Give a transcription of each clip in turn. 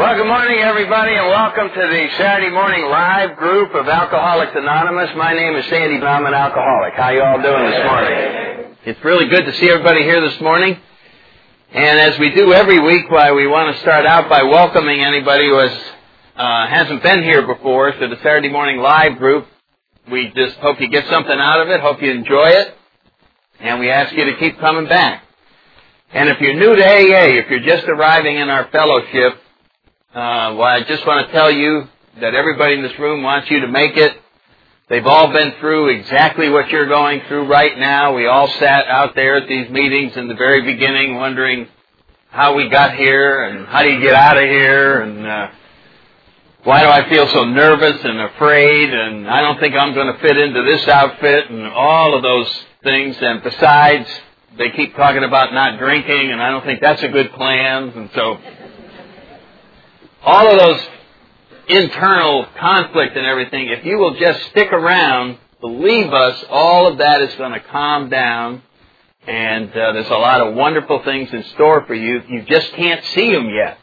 Well, good morning, everybody, and welcome to the Saturday morning live group of Alcoholics Anonymous. My name is Sandy, and I'm an alcoholic. How you all doing this morning? It's really good to see everybody here this morning. And as we do every week, why we want to start out by welcoming anybody who has uh, hasn't been here before to the Saturday morning live group. We just hope you get something out of it. Hope you enjoy it, and we ask you to keep coming back. And if you're new to AA, if you're just arriving in our fellowship, uh, well, I just want to tell you that everybody in this room wants you to make it. They've all been through exactly what you're going through right now. We all sat out there at these meetings in the very beginning wondering how we got here and how do you get out of here and uh, why do I feel so nervous and afraid and I don't think I'm going to fit into this outfit and all of those things. And besides, they keep talking about not drinking and I don't think that's a good plan. And so all of those internal conflict and everything, if you will just stick around, believe us, all of that is going to calm down. And uh, there's a lot of wonderful things in store for you. You just can't see them yet.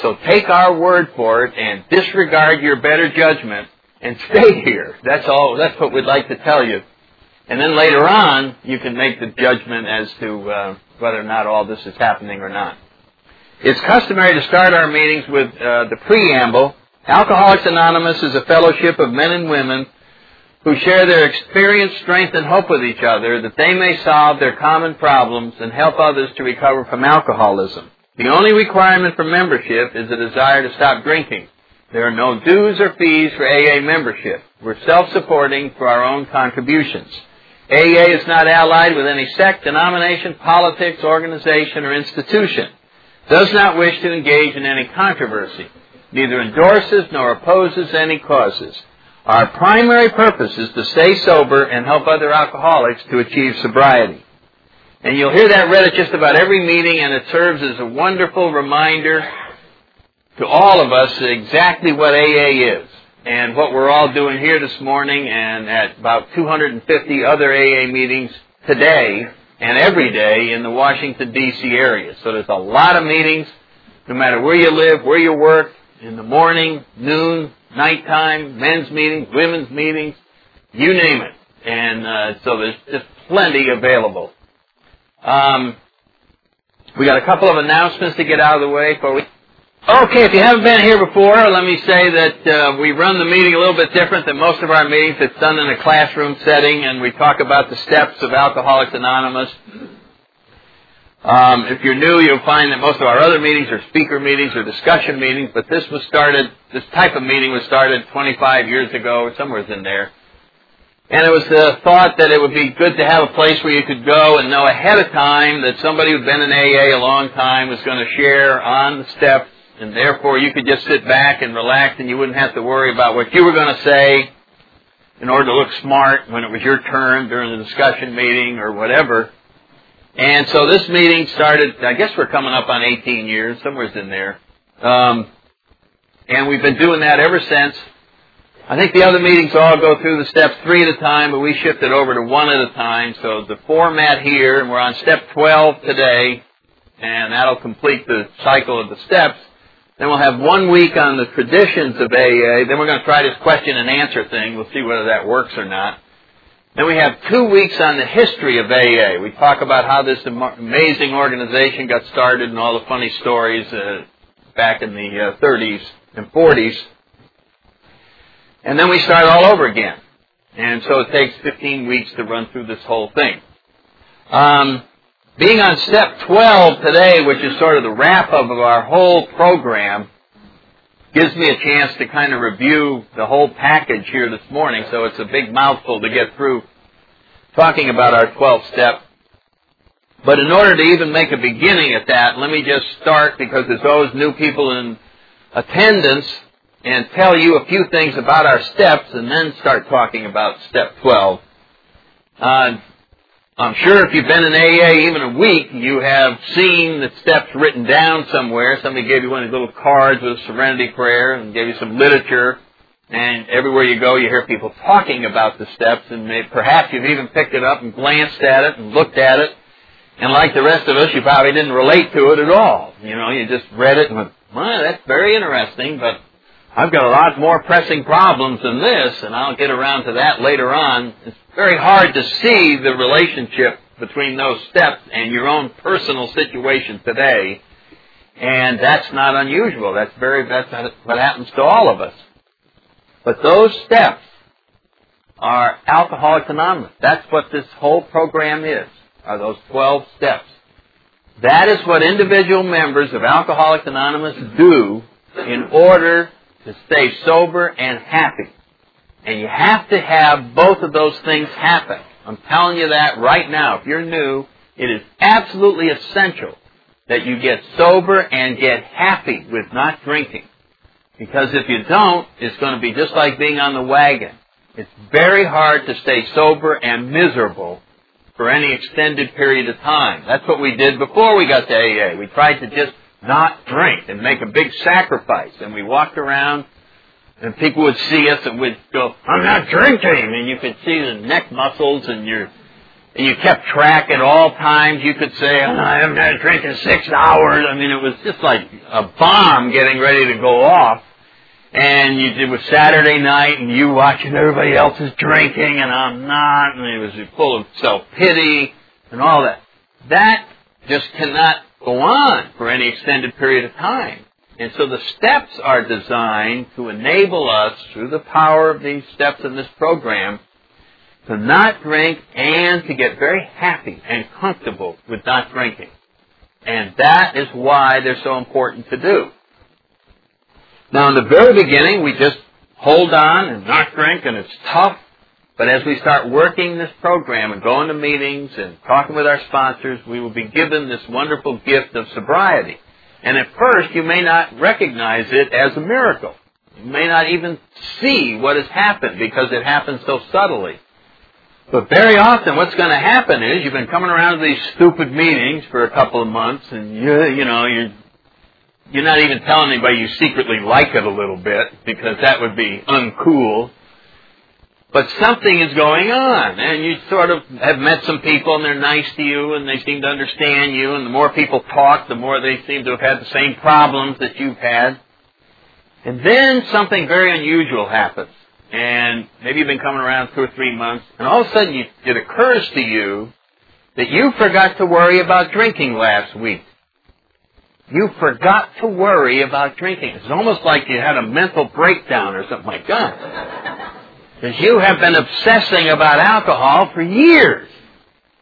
So take our word for it and disregard your better judgment and stay here. That's all. That's what we'd like to tell you. And then later on, you can make the judgment as to uh, whether or not all this is happening or not. It's customary to start our meetings with uh, the preamble. Alcoholics Anonymous is a fellowship of men and women who share their experience, strength, and hope with each other that they may solve their common problems and help others to recover from alcoholism. The only requirement for membership is a desire to stop drinking. There are no dues or fees for AA membership. We're self-supporting for our own contributions. AA is not allied with any sect, denomination, politics, organization, or institution does not wish to engage in any controversy, neither endorses nor opposes any causes. Our primary purpose is to stay sober and help other alcoholics to achieve sobriety. And you'll hear that read at just about every meeting, and it serves as a wonderful reminder to all of us exactly what AA is and what we're all doing here this morning and at about 250 other AA meetings today and every day in the Washington, D.C. area. So there's a lot of meetings, no matter where you live, where you work, in the morning, noon, nighttime, men's meetings, women's meetings, you name it. And uh, so there's just plenty available. Um, we got a couple of announcements to get out of the way before we Okay, if you haven't been here before, let me say that uh, we run the meeting a little bit different than most of our meetings. It's done in a classroom setting, and we talk about the steps of Alcoholics Anonymous. Um, if you're new, you'll find that most of our other meetings are speaker meetings or discussion meetings, but this was started, this type of meeting was started 25 years ago, or somewhere in there. And it was the thought that it would be good to have a place where you could go and know ahead of time that somebody who'd been in AA a long time was going to share on the steps and therefore you could just sit back and relax and you wouldn't have to worry about what you were going to say in order to look smart when it was your turn during the discussion meeting or whatever. And so this meeting started, I guess we're coming up on 18 years, somewhere's in there. Um, and we've been doing that ever since. I think the other meetings all go through the steps three at a time, but we shifted over to one at a time. So the format here, and we're on step 12 today, and that'll complete the cycle of the steps. Then we'll have one week on the traditions of AA. Then we're going to try this question and answer thing. We'll see whether that works or not. Then we have two weeks on the history of AA. We talk about how this amazing organization got started and all the funny stories uh, back in the uh, 30s and 40s. And then we start all over again. And so it takes 15 weeks to run through this whole thing. Um, being on step 12 today, which is sort of the wrap up of our whole program, gives me a chance to kind of review the whole package here this morning, so it's a big mouthful to get through talking about our 12th step. But in order to even make a beginning at that, let me just start because there's always new people in attendance and tell you a few things about our steps and then start talking about step 12. Uh, I'm sure if you've been in AA even a week, you have seen the steps written down somewhere. Somebody gave you one of these little cards with a serenity prayer and gave you some literature. And everywhere you go, you hear people talking about the steps, and may, perhaps you've even picked it up and glanced at it and looked at it. And like the rest of us, you probably didn't relate to it at all. You know, you just read it and went, well, that's very interesting, but I've got a lot more pressing problems than this, and I'll get around to that later on. It's very hard to see the relationship between those steps and your own personal situation today. And that's not unusual. That's very, that's what happens to all of us. But those steps are Alcoholics Anonymous. That's what this whole program is, are those 12 steps. That is what individual members of Alcoholics Anonymous do in order to stay sober and happy. And you have to have both of those things happen. I'm telling you that right now. If you're new, it is absolutely essential that you get sober and get happy with not drinking. Because if you don't, it's going to be just like being on the wagon. It's very hard to stay sober and miserable for any extended period of time. That's what we did before we got to AA. We tried to just not drink and make a big sacrifice. And we walked around and people would see us and we'd go, I'm not drinking. And you could see the neck muscles and your, and you kept track at all times. You could say, oh, I haven't had a drink in six hours. I mean, it was just like a bomb getting ready to go off. And you, it was Saturday night and you watching everybody else is drinking and I'm not. And it was full of self-pity and all that. That just cannot go on for any extended period of time. And so the steps are designed to enable us, through the power of these steps in this program, to not drink and to get very happy and comfortable with not drinking. And that is why they're so important to do. Now in the very beginning, we just hold on and not drink and it's tough. But as we start working this program and going to meetings and talking with our sponsors, we will be given this wonderful gift of sobriety. And at first, you may not recognize it as a miracle. You may not even see what has happened because it happens so subtly. But very often what's going to happen is you've been coming around to these stupid meetings for a couple of months and you, you know, you're, you're not even telling anybody you secretly like it a little bit because that would be uncool. But something is going on, and you sort of have met some people, and they're nice to you, and they seem to understand you, and the more people talk, the more they seem to have had the same problems that you've had. And then something very unusual happens, and maybe you've been coming around two or three months, and all of a sudden you, it occurs to you that you forgot to worry about drinking last week. You forgot to worry about drinking. It's almost like you had a mental breakdown or something like that. Because you have been obsessing about alcohol for years.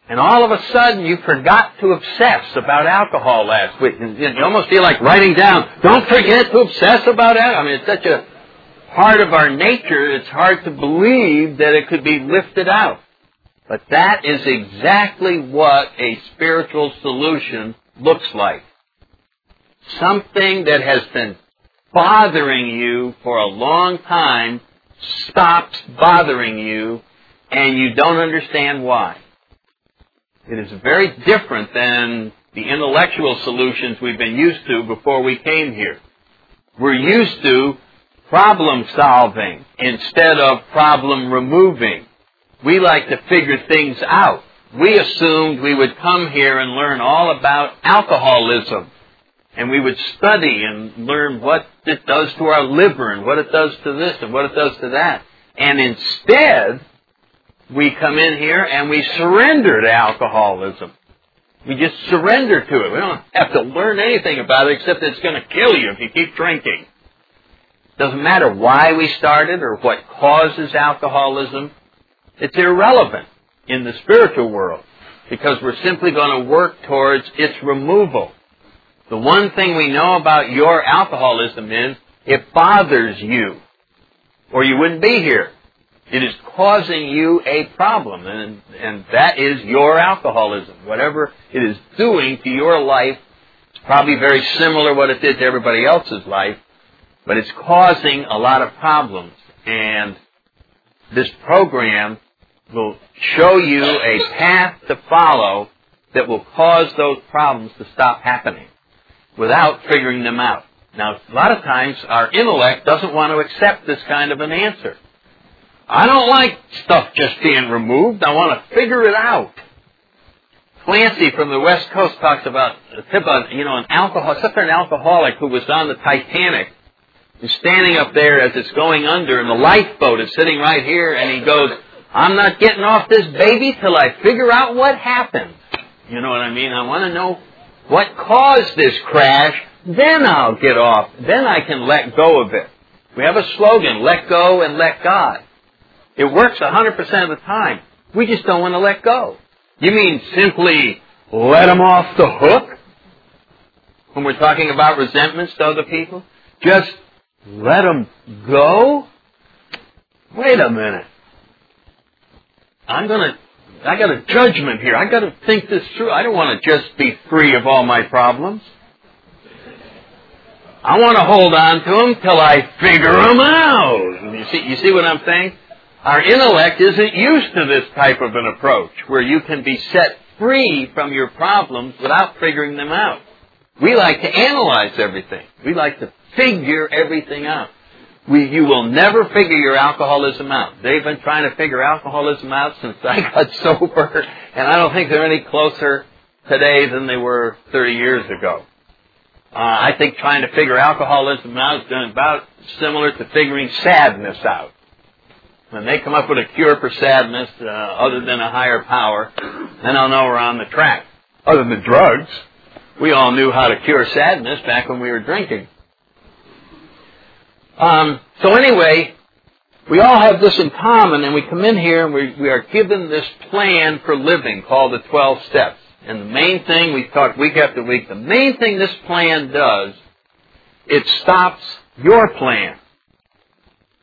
And all of a sudden you forgot to obsess about alcohol last week. And you almost feel like writing down, don't forget to obsess about alcohol. I mean, it's such a part of our nature, it's hard to believe that it could be lifted out. But that is exactly what a spiritual solution looks like. Something that has been bothering you for a long time stops bothering you and you don't understand why. It is very different than the intellectual solutions we've been used to before we came here. We're used to problem solving instead of problem removing. We like to figure things out. We assumed we would come here and learn all about alcoholism and we would study and learn what it does to our liver and what it does to this and what it does to that. And instead, we come in here and we surrender to alcoholism. We just surrender to it. We don't have to learn anything about it except that it's going to kill you if you keep drinking. Doesn't matter why we started or what causes alcoholism. It's irrelevant in the spiritual world because we're simply going to work towards its removal. The one thing we know about your alcoholism is it bothers you, or you wouldn't be here. It is causing you a problem, and, and that is your alcoholism. Whatever it is doing to your life, it's probably very similar what it did to everybody else's life, but it's causing a lot of problems. And this program will show you a path to follow that will cause those problems to stop happening without figuring them out. Now, a lot of times our intellect doesn't want to accept this kind of an answer. I don't like stuff just being removed. I want to figure it out. Clancy from the West Coast talks about, about you know, an alcohol, an alcoholic who was on the Titanic, who's standing up there as it's going under, and the lifeboat is sitting right here, and he goes, I'm not getting off this baby till I figure out what happened. You know what I mean? I want to know what caused this crash, then I'll get off. Then I can let go of it. We have a slogan, let go and let God. It works 100% of the time. We just don't want to let go. You mean simply let them off the hook? When we're talking about resentments to other people? Just let them go? Wait a minute. I'm gonna, I got a judgment here. I gotta think this through. I don't want to just be free of all my problems. I want to hold on to them till I figure them out. You see, you see what I'm saying? Our intellect isn't used to this type of an approach where you can be set free from your problems without figuring them out. We like to analyze everything. We like to figure everything out. We, you will never figure your alcoholism out. They've been trying to figure alcoholism out since I got sober, and I don't think they're any closer today than they were 30 years ago. Uh, I think trying to figure alcoholism out is about similar to figuring sadness out. When they come up with a cure for sadness, uh, other than a higher power, then I'll know we're on the track. Other than drugs, we all knew how to cure sadness back when we were drinking. Um, so anyway, we all have this in common, and we come in here and we, we are given this plan for living called the 12 steps. And the main thing, we talk week after week, the main thing this plan does, it stops your plan.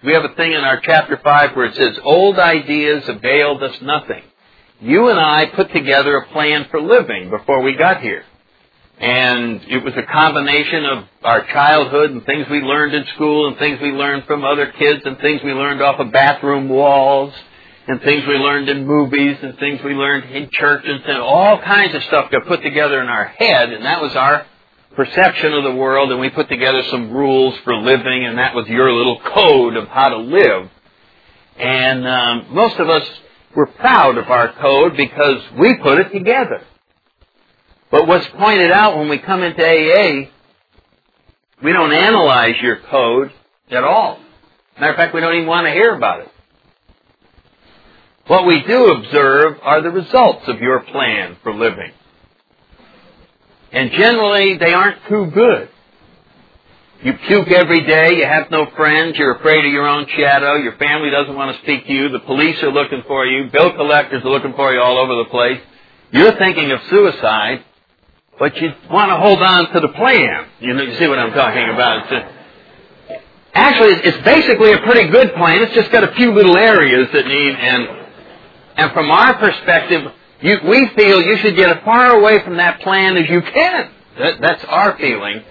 We have a thing in our chapter 5 where it says, old ideas availed us nothing. You and I put together a plan for living before we got here. And it was a combination of our childhood and things we learned in school and things we learned from other kids and things we learned off of bathroom walls and things we learned in movies and things we learned in church and all kinds of stuff got put together in our head and that was our perception of the world and we put together some rules for living and that was your little code of how to live. And um, most of us were proud of our code because we put it together. But what's pointed out when we come into AA, we don't analyze your code at all. Matter of fact, we don't even want to hear about it. What we do observe are the results of your plan for living. And generally, they aren't too good. You puke every day, you have no friends, you're afraid of your own shadow, your family doesn't want to speak to you, the police are looking for you, bill collectors are looking for you all over the place. You're thinking of suicide, but you want to hold on to the plan. You, know, you see what I'm talking about? Actually, it's basically a pretty good plan. It's just got a few little areas that need, and and from our perspective, you, we feel you should get as far away from that plan as you can. That, that's our feeling.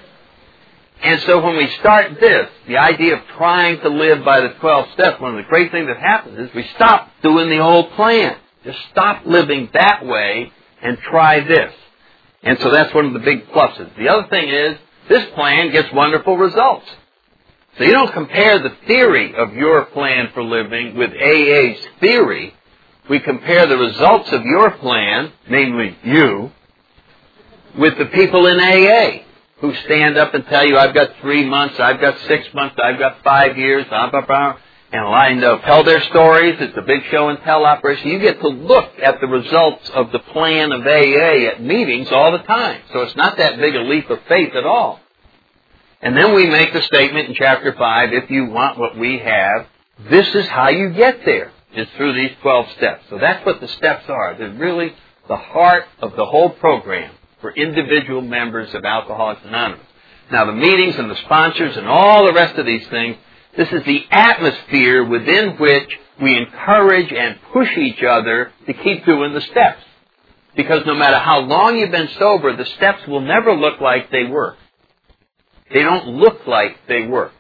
And so when we start this, the idea of trying to live by the 12 steps, one of the great things that happens is we stop doing the old plan. Just stop living that way and try this. And so that's one of the big pluses. The other thing is, this plan gets wonderful results. So you don't compare the theory of your plan for living with AA's theory we compare the results of your plan, namely you, with the people in AA who stand up and tell you, I've got three months, I've got six months, I've got five years, blah, blah, blah, and line up, tell their stories. It's a big show and tell operation. You get to look at the results of the plan of AA at meetings all the time. So it's not that big a leap of faith at all. And then we make the statement in chapter 5, if you want what we have, this is how you get there is through these 12 steps. So that's what the steps are. They're really the heart of the whole program for individual members of Alcoholics Anonymous. Now the meetings and the sponsors and all the rest of these things, this is the atmosphere within which we encourage and push each other to keep doing the steps. Because no matter how long you've been sober, the steps will never look like they work. They don't look like they work.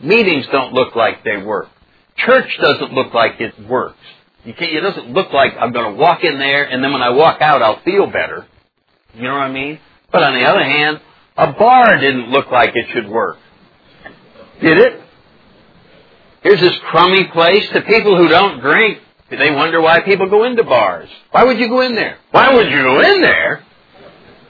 Meetings don't look like they work. Church doesn't look like it works. it doesn't look like I'm going to walk in there and then when I walk out I'll feel better. You know what I mean? But on the other hand, a bar didn't look like it should work. Did it? Here's this crummy place. To people who don't drink, They wonder why people go into bars. Why would you go in there? Why would you go in there?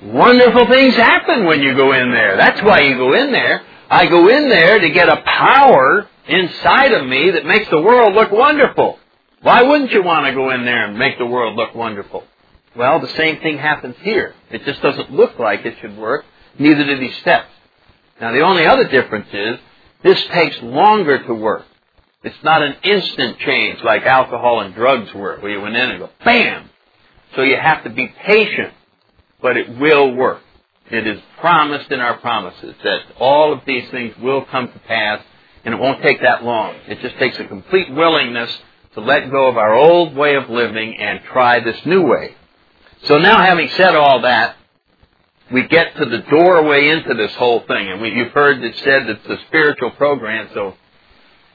Wonderful things happen when you go in there. That's why you go in there. I go in there to get a power inside of me that makes the world look wonderful. Why wouldn't you want to go in there and make the world look wonderful? Well, the same thing happens here. It just doesn't look like it should work, neither do these steps. Now, the only other difference is this takes longer to work. It's not an instant change like alcohol and drugs were, where you went in and go, bam! So you have to be patient, but it will work. It is promised in our promises that all of these things will come to pass, and it won't take that long. It just takes a complete willingness to let go of our old way of living and try this new way. So now having said all that, we get to the doorway into this whole thing, and we, you've heard it said it's a spiritual program, so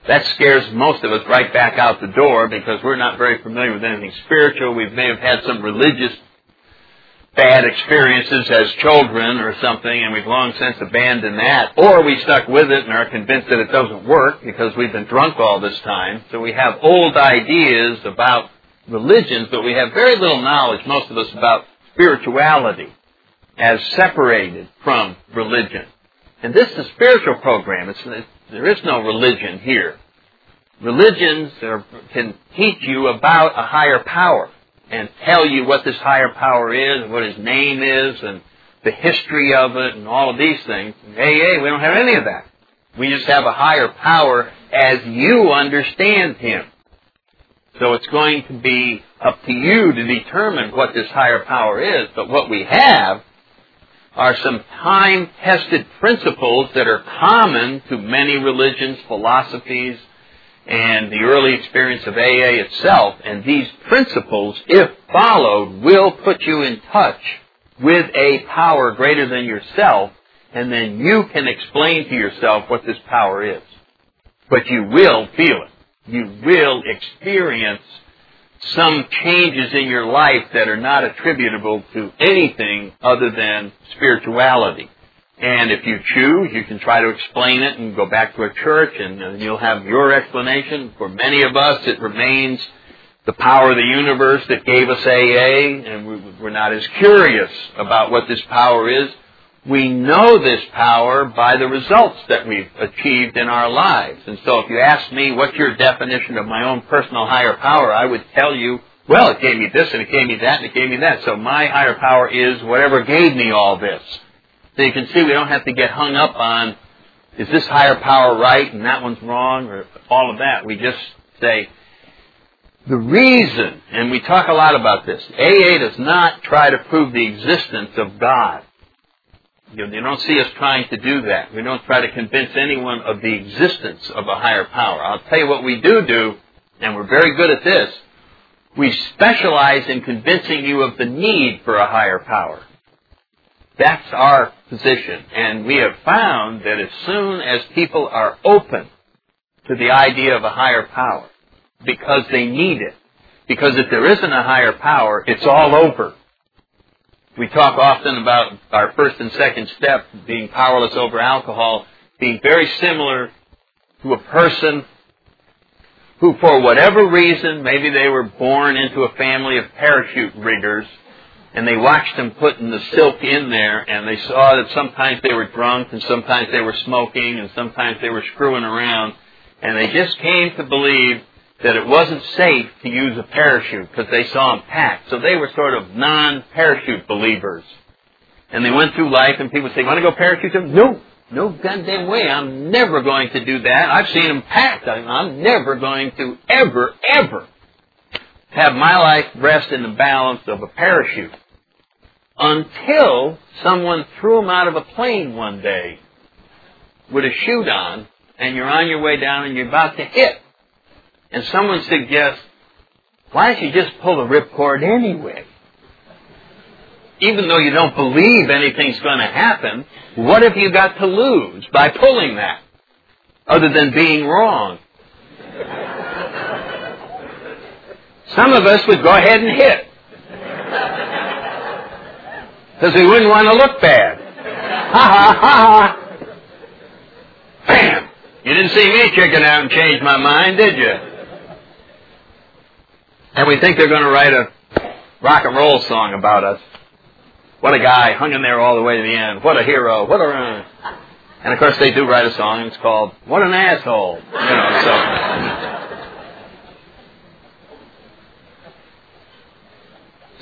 that scares most of us right back out the door because we're not very familiar with anything spiritual. We may have had some religious bad experiences as children or something and we've long since abandoned that. Or we stuck with it and are convinced that it doesn't work because we've been drunk all this time. So we have old ideas about religions, but we have very little knowledge, most of us, about spirituality as separated from religion. And this is a spiritual program. It's, there is no religion here. Religions are, can teach you about a higher power and tell you what this higher power is and what his name is and the history of it and all of these things. Hey, hey, we don't have any of that. We just have a higher power as you understand him. So it's going to be up to you to determine what this higher power is. But what we have are some time-tested principles that are common to many religions, philosophies, and the early experience of AA itself. And these principles, if followed, will put you in touch with a power greater than yourself, and then you can explain to yourself what this power is. But you will feel it. You will experience some changes in your life that are not attributable to anything other than spirituality. And if you choose, you can try to explain it and go back to a church and uh, you'll have your explanation. For many of us, it remains the power of the universe that gave us AA, and we're not as curious about what this power is we know this power by the results that we've achieved in our lives. And so if you ask me what's your definition of my own personal higher power, I would tell you, well, it gave me this and it gave me that and it gave me that. So my higher power is whatever gave me all this. So you can see we don't have to get hung up on, is this higher power right and that one's wrong or all of that. We just say, the reason, and we talk a lot about this, AA does not try to prove the existence of God. You, you don't see us trying to do that. We don't try to convince anyone of the existence of a higher power. I'll tell you what we do do, and we're very good at this. We specialize in convincing you of the need for a higher power. That's our position. And we have found that as soon as people are open to the idea of a higher power, because they need it, because if there isn't a higher power, it's all over. We talk often about our first and second step being powerless over alcohol being very similar to a person who, for whatever reason, maybe they were born into a family of parachute riggers, and they watched them putting the silk in there, and they saw that sometimes they were drunk, and sometimes they were smoking, and sometimes they were screwing around, and they just came to believe that it wasn't safe to use a parachute because they saw them packed. So they were sort of non-parachute believers. And they went through life and people say, want to go parachute jump? No, no goddamn way. I'm never going to do that. I've seen them packed. I'm never going to ever, ever have my life rest in the balance of a parachute until someone threw them out of a plane one day with a chute on and you're on your way down and you're about to hit and someone suggests, why don't you just pull the ripcord anyway? Even though you don't believe anything's going to happen, what have you got to lose by pulling that? Other than being wrong. Some of us would go ahead and hit. Because we wouldn't want to look bad. Ha ha ha ha. Bam! You didn't see me chicken out and change my mind, did you? And we think they're going to write a rock and roll song about us. What a guy, hung in there all the way to the end. What a hero. What a. And of course, they do write a song, and it's called "What an Asshole." You know, so.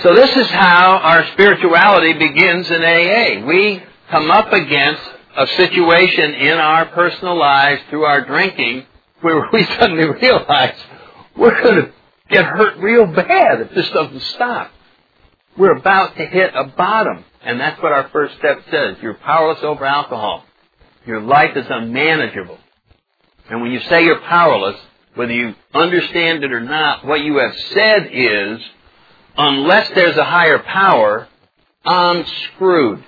So this is how our spirituality begins in AA. We come up against a situation in our personal lives through our drinking where we suddenly realize we're going to get hurt real bad if this doesn't stop. We're about to hit a bottom. And that's what our first step says. You're powerless over alcohol. Your life is unmanageable. And when you say you're powerless, whether you understand it or not, what you have said is, unless there's a higher power, I'm screwed.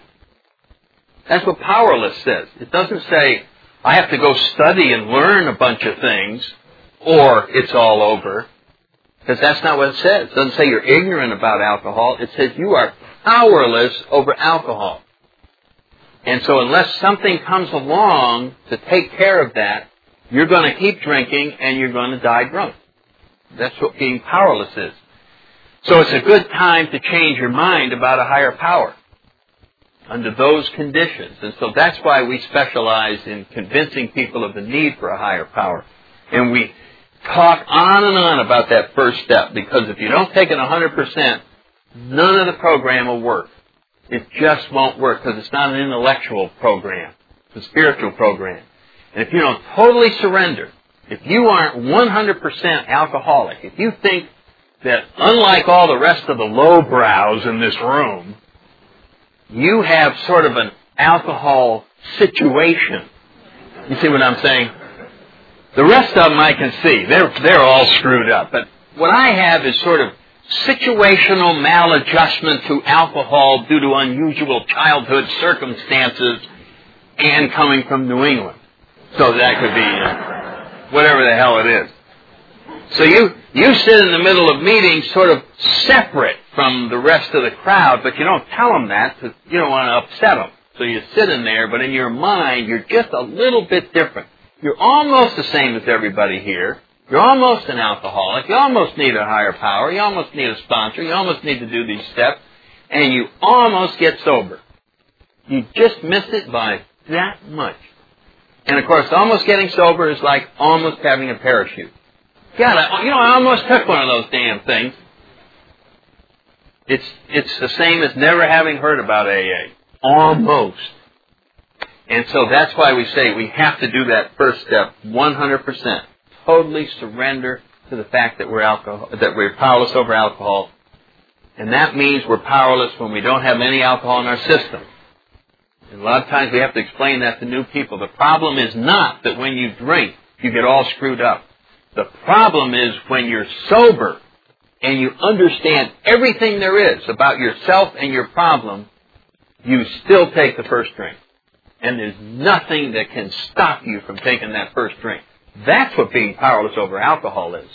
That's what powerless says. It doesn't say, I have to go study and learn a bunch of things, or it's all over. Because that's not what it says. It doesn't say you're ignorant about alcohol. It says you are powerless over alcohol. And so unless something comes along to take care of that, you're going to keep drinking and you're going to die drunk. That's what being powerless is. So it's a good time to change your mind about a higher power under those conditions. And so that's why we specialize in convincing people of the need for a higher power. And we talk on and on about that first step because if you don't take it 100%, none of the program will work. It just won't work because it's not an intellectual program. It's a spiritual program. And if you don't totally surrender, if you aren't 100% alcoholic, if you think that unlike all the rest of the lowbrows in this room, you have sort of an alcohol situation. You see what I'm saying? The rest of them I can see. They're, they're all screwed up. But what I have is sort of situational maladjustment to alcohol due to unusual childhood circumstances and coming from New England. So that could be uh, whatever the hell it is. So you, you sit in the middle of meetings sort of separate from the rest of the crowd, but you don't tell them that because you don't want to upset them. So you sit in there, but in your mind, you're just a little bit different. You're almost the same as everybody here. You're almost an alcoholic. You almost need a higher power. You almost need a sponsor. You almost need to do these steps. And you almost get sober. You just miss it by that much. And of course, almost getting sober is like almost having a parachute. God, I, you know, I almost took one of those damn things. It's, it's the same as never having heard about AA. Almost. And so that's why we say we have to do that first step 100%. Totally surrender to the fact that we're alcohol, that we're powerless over alcohol. And that means we're powerless when we don't have any alcohol in our system. And a lot of times we have to explain that to new people. The problem is not that when you drink, you get all screwed up. The problem is when you're sober and you understand everything there is about yourself and your problem, you still take the first drink and there's nothing that can stop you from taking that first drink. That's what being powerless over alcohol is.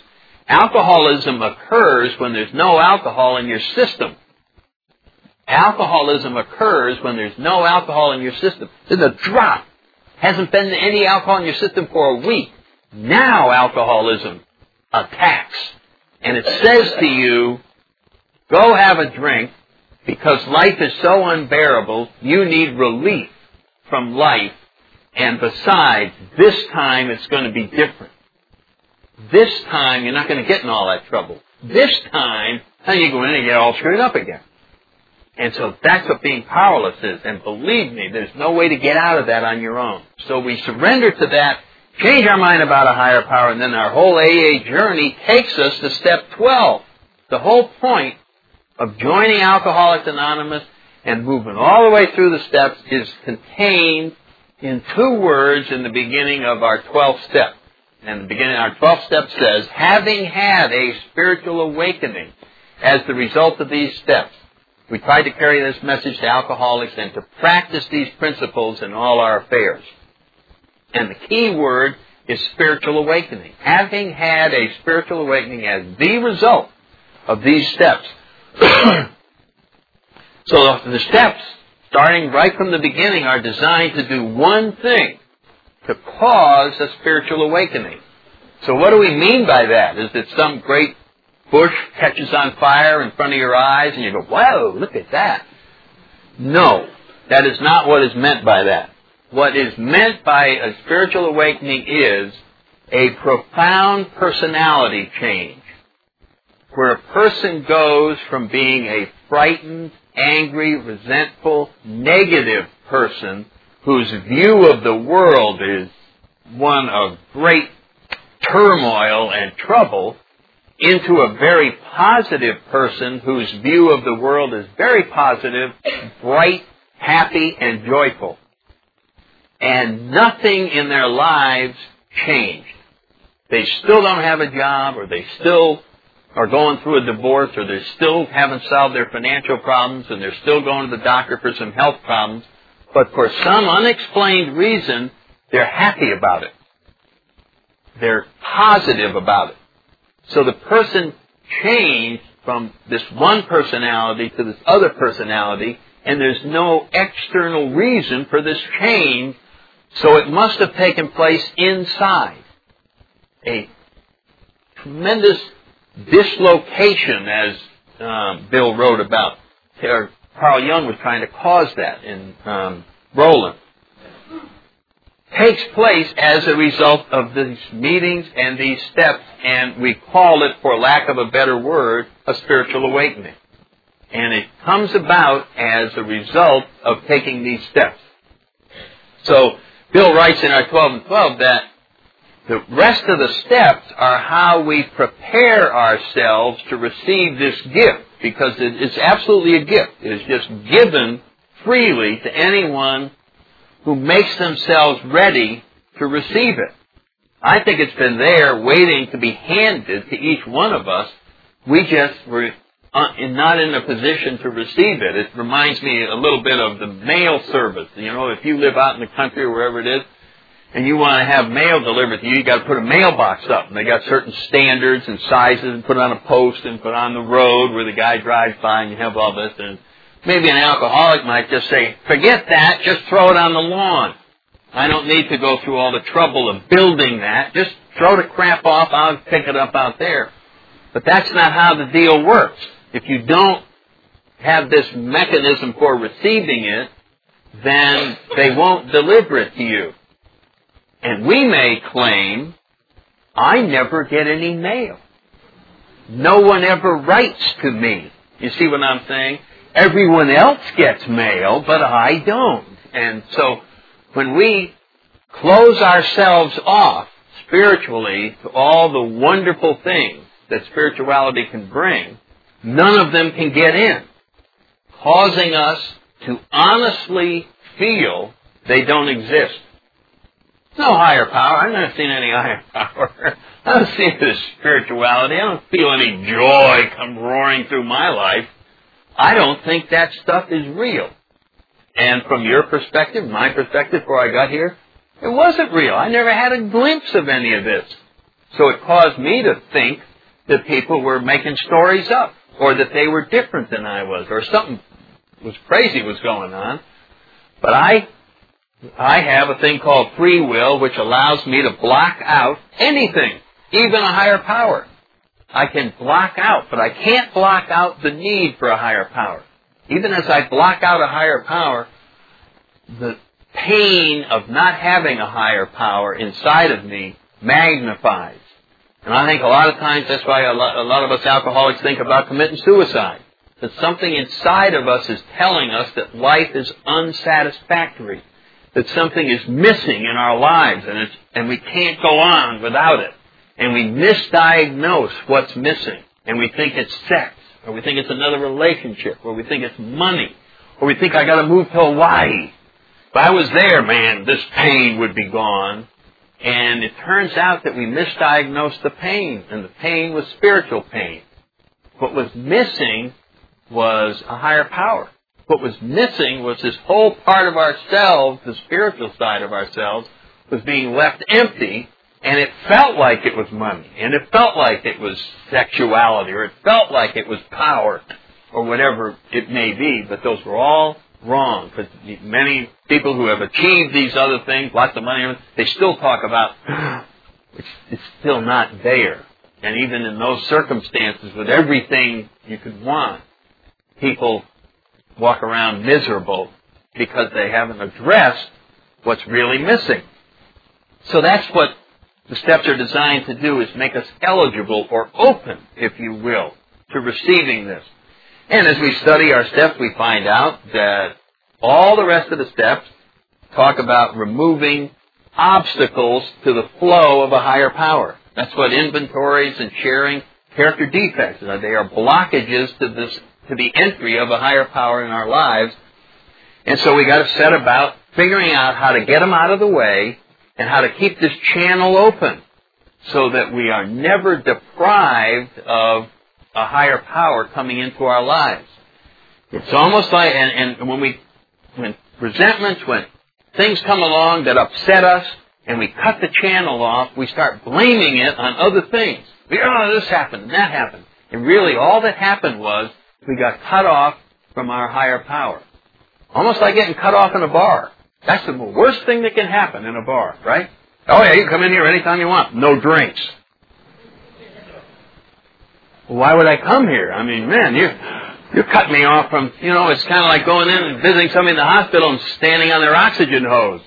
Alcoholism occurs when there's no alcohol in your system. Alcoholism occurs when there's no alcohol in your system. There's a drop. Hasn't been any alcohol in your system for a week. Now alcoholism attacks. And it says to you, go have a drink because life is so unbearable, you need relief from life. And besides, this time it's going to be different. This time you're not going to get in all that trouble. This time, then you go in and get all screwed up again. And so that's what being powerless is. And believe me, there's no way to get out of that on your own. So we surrender to that, change our mind about a higher power, and then our whole AA journey takes us to step 12. The whole point of joining Alcoholics Anonymous and moving all the way through the steps is contained in two words in the beginning of our 12th step. And the beginning, of our 12th step says, having had a spiritual awakening as the result of these steps, we try to carry this message to alcoholics and to practice these principles in all our affairs. And the key word is spiritual awakening. Having had a spiritual awakening as the result of these steps, So the steps, starting right from the beginning, are designed to do one thing, to cause a spiritual awakening. So what do we mean by that? Is that some great bush catches on fire in front of your eyes and you go, whoa, look at that. No, that is not what is meant by that. What is meant by a spiritual awakening is a profound personality change where a person goes from being a frightened, angry, resentful, negative person whose view of the world is one of great turmoil and trouble into a very positive person whose view of the world is very positive, bright, happy, and joyful. And nothing in their lives changed. They still don't have a job, or they still are going through a divorce, or they still haven't solved their financial problems, and they're still going to the doctor for some health problems. But for some unexplained reason, they're happy about it. They're positive about it. So the person changed from this one personality to this other personality, and there's no external reason for this change, so it must have taken place inside. A tremendous dislocation, as uh, Bill wrote about. or Carl Jung was trying to cause that in um, Rowland takes place as a result of these meetings and these steps, and we call it, for lack of a better word, a spiritual awakening. And it comes about as a result of taking these steps. So, Bill writes in our 12 and 12 that the rest of the steps are how we prepare ourselves to receive this gift, because it's absolutely a gift. It is just given freely to anyone who makes themselves ready to receive it. I think it's been there waiting to be handed to each one of us. We just were uh, not in a position to receive it. It reminds me a little bit of the mail service. You know, if you live out in the country or wherever it is, and you want to have mail delivered to you, you got to put a mailbox up, and they got certain standards and sizes, and put it on a post and put it on the road where the guy drives by, and you have all this. And Maybe an alcoholic might just say, forget that, just throw it on the lawn. I don't need to go through all the trouble of building that. Just throw the crap off, I'll pick it up out there. But that's not how the deal works. If you don't have this mechanism for receiving it, then they won't deliver it to you. And we may claim, I never get any mail. No one ever writes to me. You see what I'm saying? Everyone else gets mail, but I don't. And so when we close ourselves off spiritually to all the wonderful things that spirituality can bring, none of them can get in, causing us to honestly feel they don't exist. No higher power. I've never seen any higher power. I don't see this spirituality. I don't feel any joy come roaring through my life. I don't think that stuff is real. And from your perspective, my perspective before I got here, it wasn't real. I never had a glimpse of any of this. So it caused me to think that people were making stories up, or that they were different than I was, or something was crazy was going on. But I, I have a thing called free will, which allows me to block out anything, even a higher power. I can block out, but I can't block out the need for a higher power. Even as I block out a higher power, the pain of not having a higher power inside of me magnifies. And I think a lot of times that's why a lot, a lot of us alcoholics think about committing suicide. That something inside of us is telling us that life is unsatisfactory. That something is missing in our lives and, and we can't go on without it and we misdiagnose what's missing, and we think it's sex, or we think it's another relationship, or we think it's money, or we think I gotta move to Hawaii. If I was there, man, this pain would be gone. And it turns out that we misdiagnosed the pain, and the pain was spiritual pain. What was missing was a higher power. What was missing was this whole part of ourselves, the spiritual side of ourselves, was being left empty and it felt like it was money, and it felt like it was sexuality, or it felt like it was power, or whatever it may be, but those were all wrong, because many people who have achieved these other things, lots of money, they still talk about, it's, it's still not there. And even in those circumstances, with everything you could want, people walk around miserable because they haven't addressed what's really missing. So that's what the steps are designed to do is make us eligible or open, if you will, to receiving this. And as we study our steps, we find out that all the rest of the steps talk about removing obstacles to the flow of a higher power. That's what inventories and sharing character defects are. They are blockages to this to the entry of a higher power in our lives. And so we got to set about figuring out how to get them out of the way and how to keep this channel open so that we are never deprived of a higher power coming into our lives. It's almost like, and, and when we, when resentments, when things come along that upset us, and we cut the channel off, we start blaming it on other things. We, oh, this happened, and that happened. And really, all that happened was we got cut off from our higher power. Almost like getting cut off in a bar. That's the worst thing that can happen in a bar, right? Oh yeah, you can come in here anytime you want. No drinks. Why would I come here? I mean, man, you you cut me off from, you know, it's kind of like going in and visiting somebody in the hospital and standing on their oxygen hose.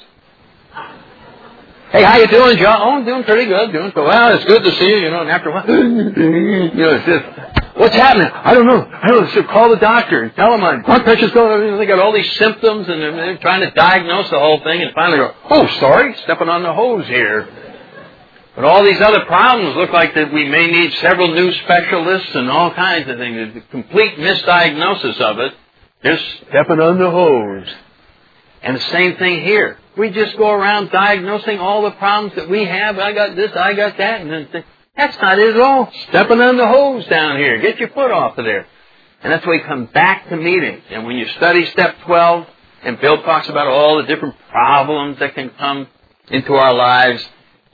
Hey, how you doing, John? Oh, I'm doing pretty good, doing so well. It's good to see you, you know. And after a while, you know, it's just, what's happening? I don't know. I don't know. So call the doctor and tell them my blood pressure's going. Up. They got all these symptoms, and they're, they're trying to diagnose the whole thing, and finally go, oh, sorry, stepping on the hose here. But all these other problems look like that we may need several new specialists and all kinds of things. The complete misdiagnosis of it, just stepping on the hose. And the same thing here. We just go around diagnosing all the problems that we have. I got this, I got that, and then that's not it at all. Stepping on the hose down here. Get your foot off of there. And that's why we come back to meetings. And when you study step 12, and Bill talks about all the different problems that can come into our lives,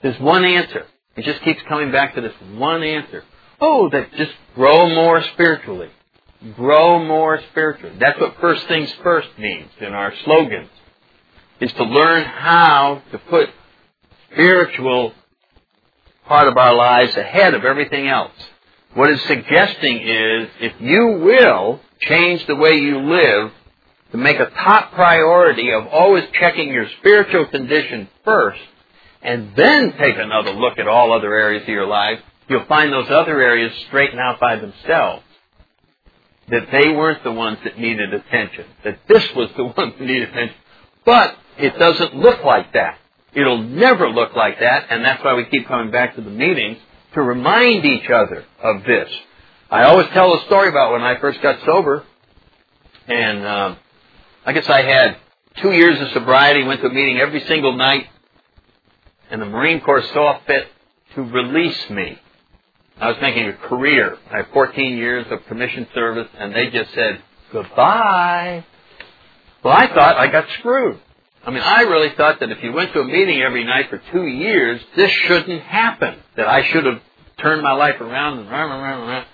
there's one answer. It just keeps coming back to this one answer. Oh, that just grow more spiritually. Grow more spiritually. That's what first things first means in our slogans. Is to learn how to put spiritual part of our lives ahead of everything else. What it's suggesting is if you will change the way you live to make a top priority of always checking your spiritual condition first, and then take another look at all other areas of your life, you'll find those other areas straighten out by themselves. That they weren't the ones that needed attention. That this was the one that needed attention. But it doesn't look like that. It'll never look like that, and that's why we keep coming back to the meetings to remind each other of this. I always tell a story about when I first got sober, and um, I guess I had two years of sobriety, went to a meeting every single night, and the Marine Corps saw fit to release me. I was making a career. I had 14 years of commissioned service, and they just said, goodbye. Well, I thought I got screwed. I mean, I really thought that if you went to a meeting every night for two years, this shouldn't happen. That I should have turned my life around and and around and around.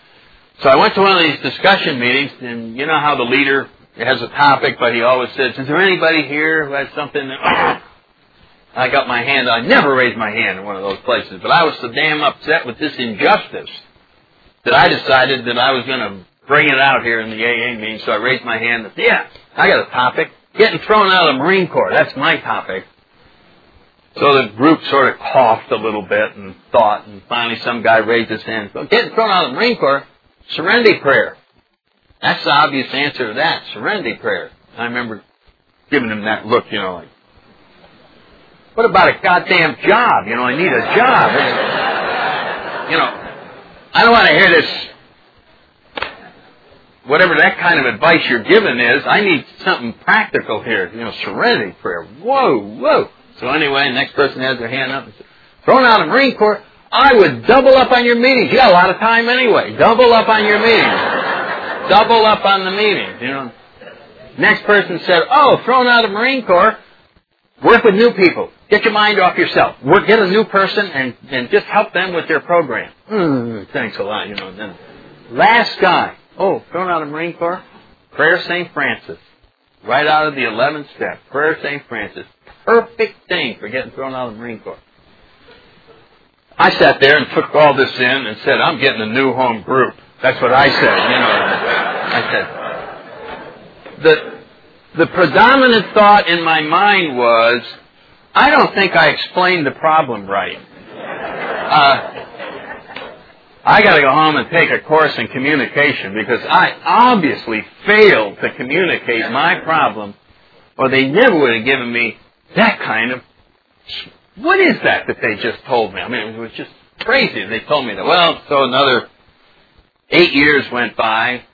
So I went to one of these discussion meetings, and you know how the leader has a topic, but he always says, is there anybody here who has something that, I got my hand. I never raised my hand in one of those places, but I was so damn upset with this injustice that I decided that I was going to bring it out here in the AA meeting. So I raised my hand. And yeah, I got a topic. Getting thrown out of the Marine Corps. That's my topic. So the group sort of coughed a little bit and thought, and finally some guy raised his hand. Getting thrown out of the Marine Corps, serenity prayer. That's the obvious answer to that, serenity prayer. I remember giving him that look, you know, like, what about a goddamn job? You know, I need a job. you know, I don't want to hear this. Whatever that kind of advice you're giving is, I need something practical here. You know, serenity prayer. Whoa, whoa. So anyway, next person has their hand up and says, thrown out of Marine Corps, I would double up on your meetings. You got a lot of time anyway. Double up on your meetings. double up on the meetings, you know. Next person said, oh, thrown out of Marine Corps, work with new people. Get your mind off yourself. Work, get a new person and, and just help them with their program. Mm, thanks a lot, you know. Then last guy. Oh, thrown out of Marine Corps. Prayer St. Francis. Right out of the 11th step. Prayer St. Francis. Perfect thing for getting thrown out of the Marine Corps. I sat there and took all this in and said, I'm getting a new home group. That's what I said, you know. I said, the, the predominant thought in my mind was, I don't think I explained the problem right. Uh, I got to go home and take a course in communication because I obviously failed to communicate my problem, or they never would have given me that kind of. What is that that they just told me? I mean, it was just crazy. They told me that. Well, so another eight years went by.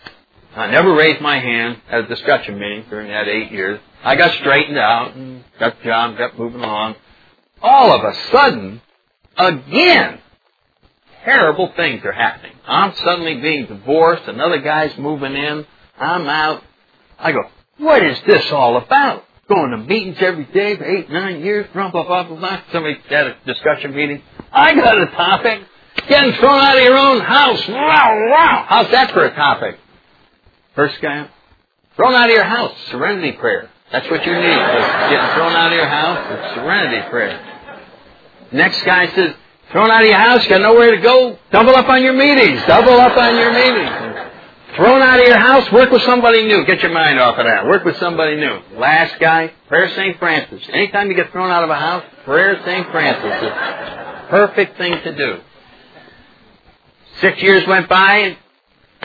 I never raised my hand at a discussion meeting during that eight years. I got straightened out and got the job, got moving along. All of a sudden, again, terrible things are happening. I'm suddenly being divorced. Another guy's moving in. I'm out. I go, what is this all about? Going to meetings every day for eight, nine years, blah, blah, blah, blah. Somebody had a discussion meeting. I got a topic. Getting thrown out of your own house. Wow, wow. How's that for a topic? First guy, thrown out of your house. Serenity prayer. That's what you need. Getting thrown out of your house. Serenity prayer. Next guy says, Thrown out of your house, got nowhere to go. Double up on your meetings. Double up on your meetings. Thrown out of your house, work with somebody new. Get your mind off of that. Work with somebody new. Last guy, prayer St. Francis. Anytime you get thrown out of a house, prayer St. Francis. It's perfect thing to do. Six years went by,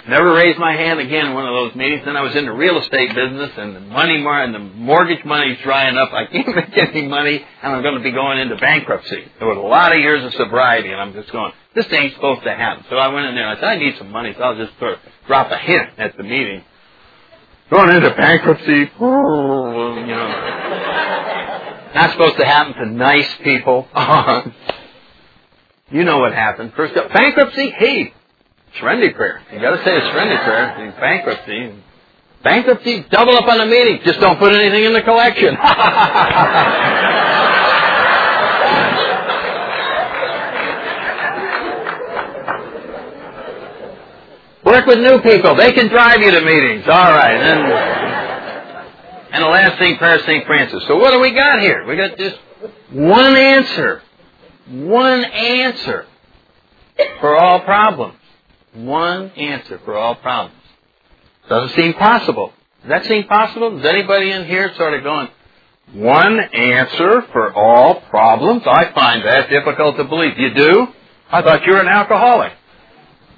Never raised my hand again in one of those meetings. Then I was in the real estate business, and the money mar- and the mortgage money's drying up. I can't make any money, and I'm going to be going into bankruptcy. There was a lot of years of sobriety, and I'm just going, this ain't supposed to happen. So I went in there and I said, I need some money, so I'll just sort of drop a hint at the meeting. Going into bankruptcy, you know. Not supposed to happen to nice people. you know what happened. First up, bankruptcy? Hey, Serenity prayer. You got to say a serenity prayer. Bankruptcy. Bankruptcy, double up on the meeting. Just don't put anything in the collection. Work with new people. They can drive you to meetings. All right. And, and the last thing, prayer St. Francis. So what do we got here? We got just one answer. One answer for all problems. One answer for all problems. Doesn't seem possible. Does that seem possible? Is anybody in here sort of going, one answer for all problems? I find that difficult to believe. You do? I thought you were an alcoholic.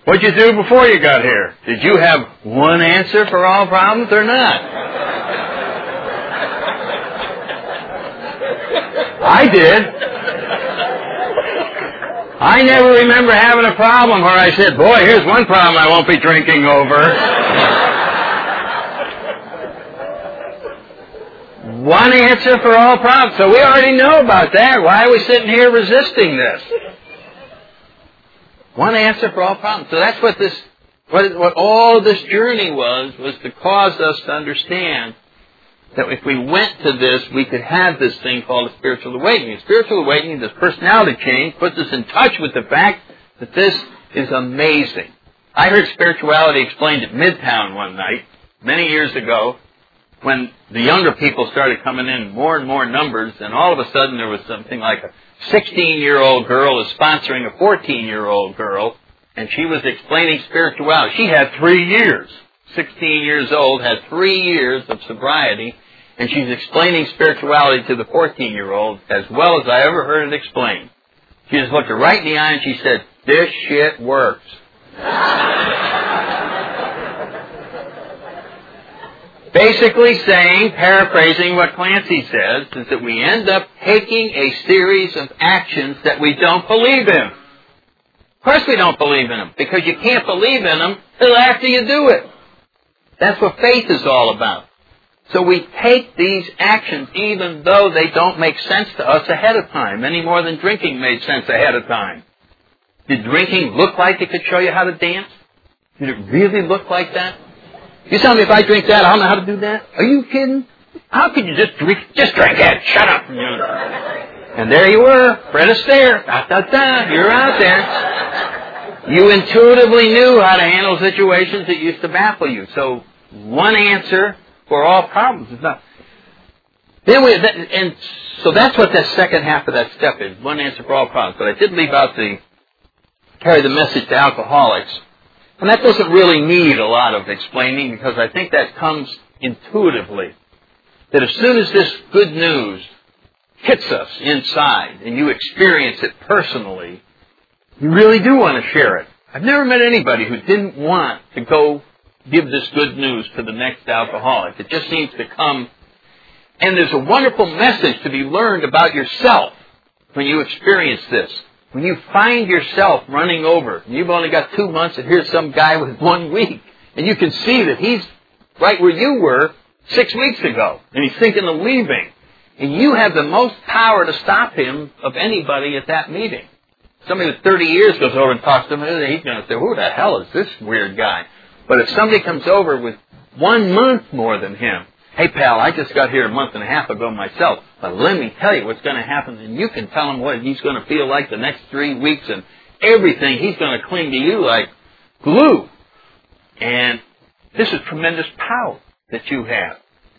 What'd you do before you got here? Did you have one answer for all problems or not? I did. I never remember having a problem where I said, boy, here's one problem I won't be drinking over. one answer for all problems. So we already know about that. Why are we sitting here resisting this? One answer for all problems. So that's what this, what, what all this journey was, was to cause us to understand that if we went to this, we could have this thing called a spiritual awakening. Spiritual awakening, this personality change, puts us in touch with the fact that this is amazing. I heard spirituality explained at Midtown one night, many years ago, when the younger people started coming in more and more numbers, and all of a sudden there was something like a 16 year old girl is sponsoring a 14 year old girl, and she was explaining spirituality. She had three years. 16 years old, had three years of sobriety, and she's explaining spirituality to the 14 year old as well as I ever heard it explained. She just looked her right in the eye and she said, this shit works. Basically saying, paraphrasing what Clancy says, is that we end up taking a series of actions that we don't believe in. Of course we don't believe in them, because you can't believe in them until after you do it. That's what faith is all about. So we take these actions even though they don't make sense to us ahead of time, any more than drinking made sense ahead of time. Did drinking look like it could show you how to dance? Did it really look like that? You tell me if I drink that, I don't know how to do that? Are you kidding? How could you just drink, just drink it, shut up. And there you were, Fred Astaire, da da da, you're out there. You intuitively knew how to handle situations that used to baffle you. So, one answer for all problems. It's not. Then we, and so that's what that second half of that step is. One answer for all problems. But I did leave out the carry the message to alcoholics. And that doesn't really need a lot of explaining because I think that comes intuitively. That as soon as this good news hits us inside and you experience it personally, you really do want to share it. I've never met anybody who didn't want to go give this good news to the next alcoholic. It just seems to come. And there's a wonderful message to be learned about yourself when you experience this. When you find yourself running over, and you've only got two months, and here's some guy with one week, and you can see that he's right where you were six weeks ago, and he's thinking of leaving. And you have the most power to stop him of anybody at that meeting. Somebody with 30 years goes over and talks to him, and he's going to say, who the hell is this weird guy? But if somebody comes over with one month more than him, hey pal, I just got here a month and a half ago myself, but let me tell you what's going to happen, and you can tell him what he's going to feel like the next three weeks and everything. He's going to cling to you like glue. And this is tremendous power that you have.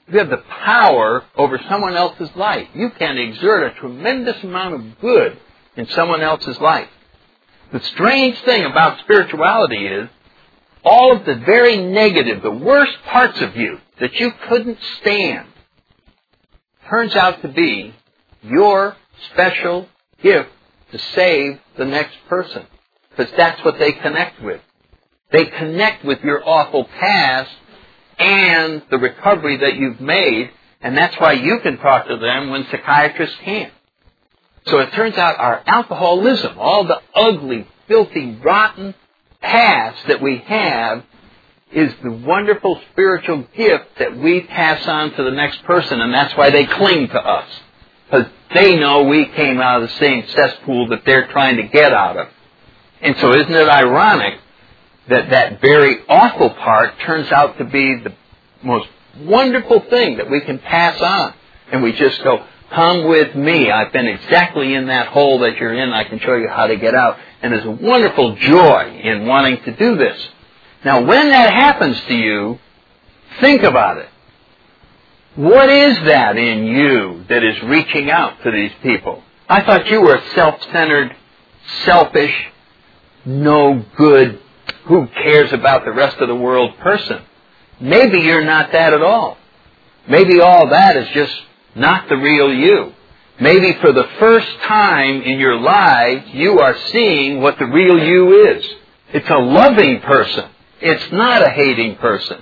You have the power over someone else's life. You can exert a tremendous amount of good in someone else's life. The strange thing about spirituality is all of the very negative, the worst parts of you that you couldn't stand turns out to be your special gift to save the next person. Because that's what they connect with. They connect with your awful past and the recovery that you've made, and that's why you can talk to them when psychiatrists can't. So it turns out our alcoholism, all the ugly, filthy, rotten past that we have is the wonderful spiritual gift that we pass on to the next person, and that's why they cling to us. Because they know we came out of the same cesspool that they're trying to get out of. And so isn't it ironic that that very awful part turns out to be the most wonderful thing that we can pass on? And we just go, come with me. I've been exactly in that hole that you're in. I can show you how to get out. And there's a wonderful joy in wanting to do this. Now, when that happens to you, think about it. What is that in you that is reaching out to these people? I thought you were a self-centered, selfish, no good, who cares about the rest of the world person. Maybe you're not that at all. Maybe all that is just not the real you. Maybe for the first time in your life, you are seeing what the real you is. It's a loving person. It's not a hating person.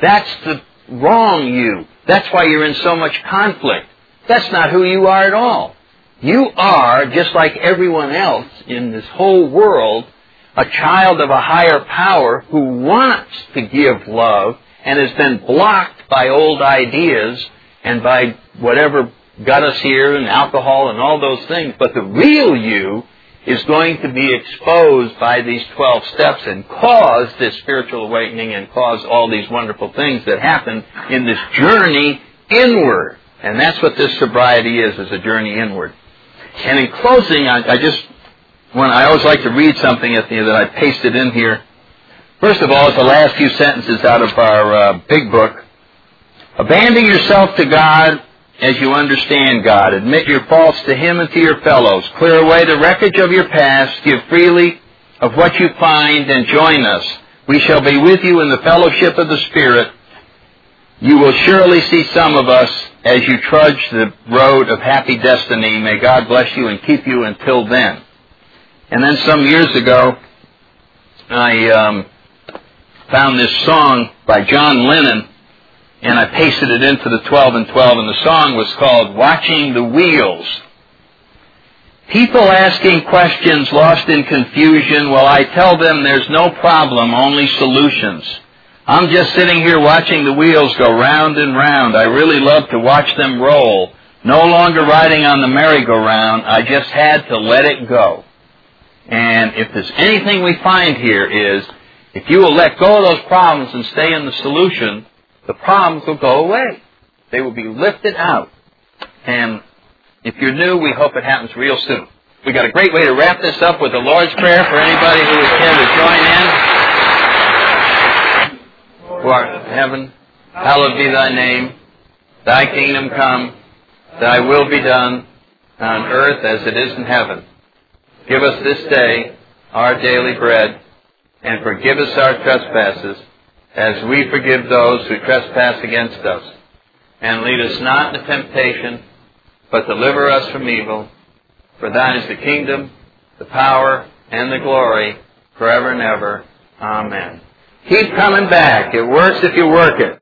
That's the wrong you. That's why you're in so much conflict. That's not who you are at all. You are, just like everyone else in this whole world, a child of a higher power who wants to give love and has been blocked by old ideas and by whatever got us here and alcohol and all those things. But the real you is going to be exposed by these 12 steps and cause this spiritual awakening and cause all these wonderful things that happen in this journey inward. And that's what this sobriety is, is a journey inward. And in closing, I, I just when I always like to read something at the, end that I pasted in here. First of all, it's the last few sentences out of our uh, big book. Abandon yourself to God as you understand God. Admit your faults to Him and to your fellows. Clear away the wreckage of your past. Give freely of what you find and join us. We shall be with you in the fellowship of the Spirit. You will surely see some of us as you trudge the road of happy destiny. May God bless you and keep you until then. And then some years ago, I um, found this song by John Lennon, and I pasted it into the 12 and 12, and the song was called Watching the Wheels. People asking questions lost in confusion, well, I tell them there's no problem, only solutions. I'm just sitting here watching the wheels go round and round. I really love to watch them roll. No longer riding on the merry-go-round. I just had to let it go. And if there's anything we find here is, if you will let go of those problems and stay in the solution, the problems will go away. They will be lifted out. And if you're new, we hope it happens real soon. We got a great way to wrap this up with the Lord's Prayer for anybody who is here to join in. Who art in heaven, hallowed be thy name. Thy kingdom come, thy will be done on earth as it is in heaven. Give us this day our daily bread, and forgive us our trespasses, as we forgive those who trespass against us. And lead us not into temptation, but deliver us from evil. For thine is the kingdom, the power, and the glory, forever and ever. Amen. Keep coming back. It works if you work it.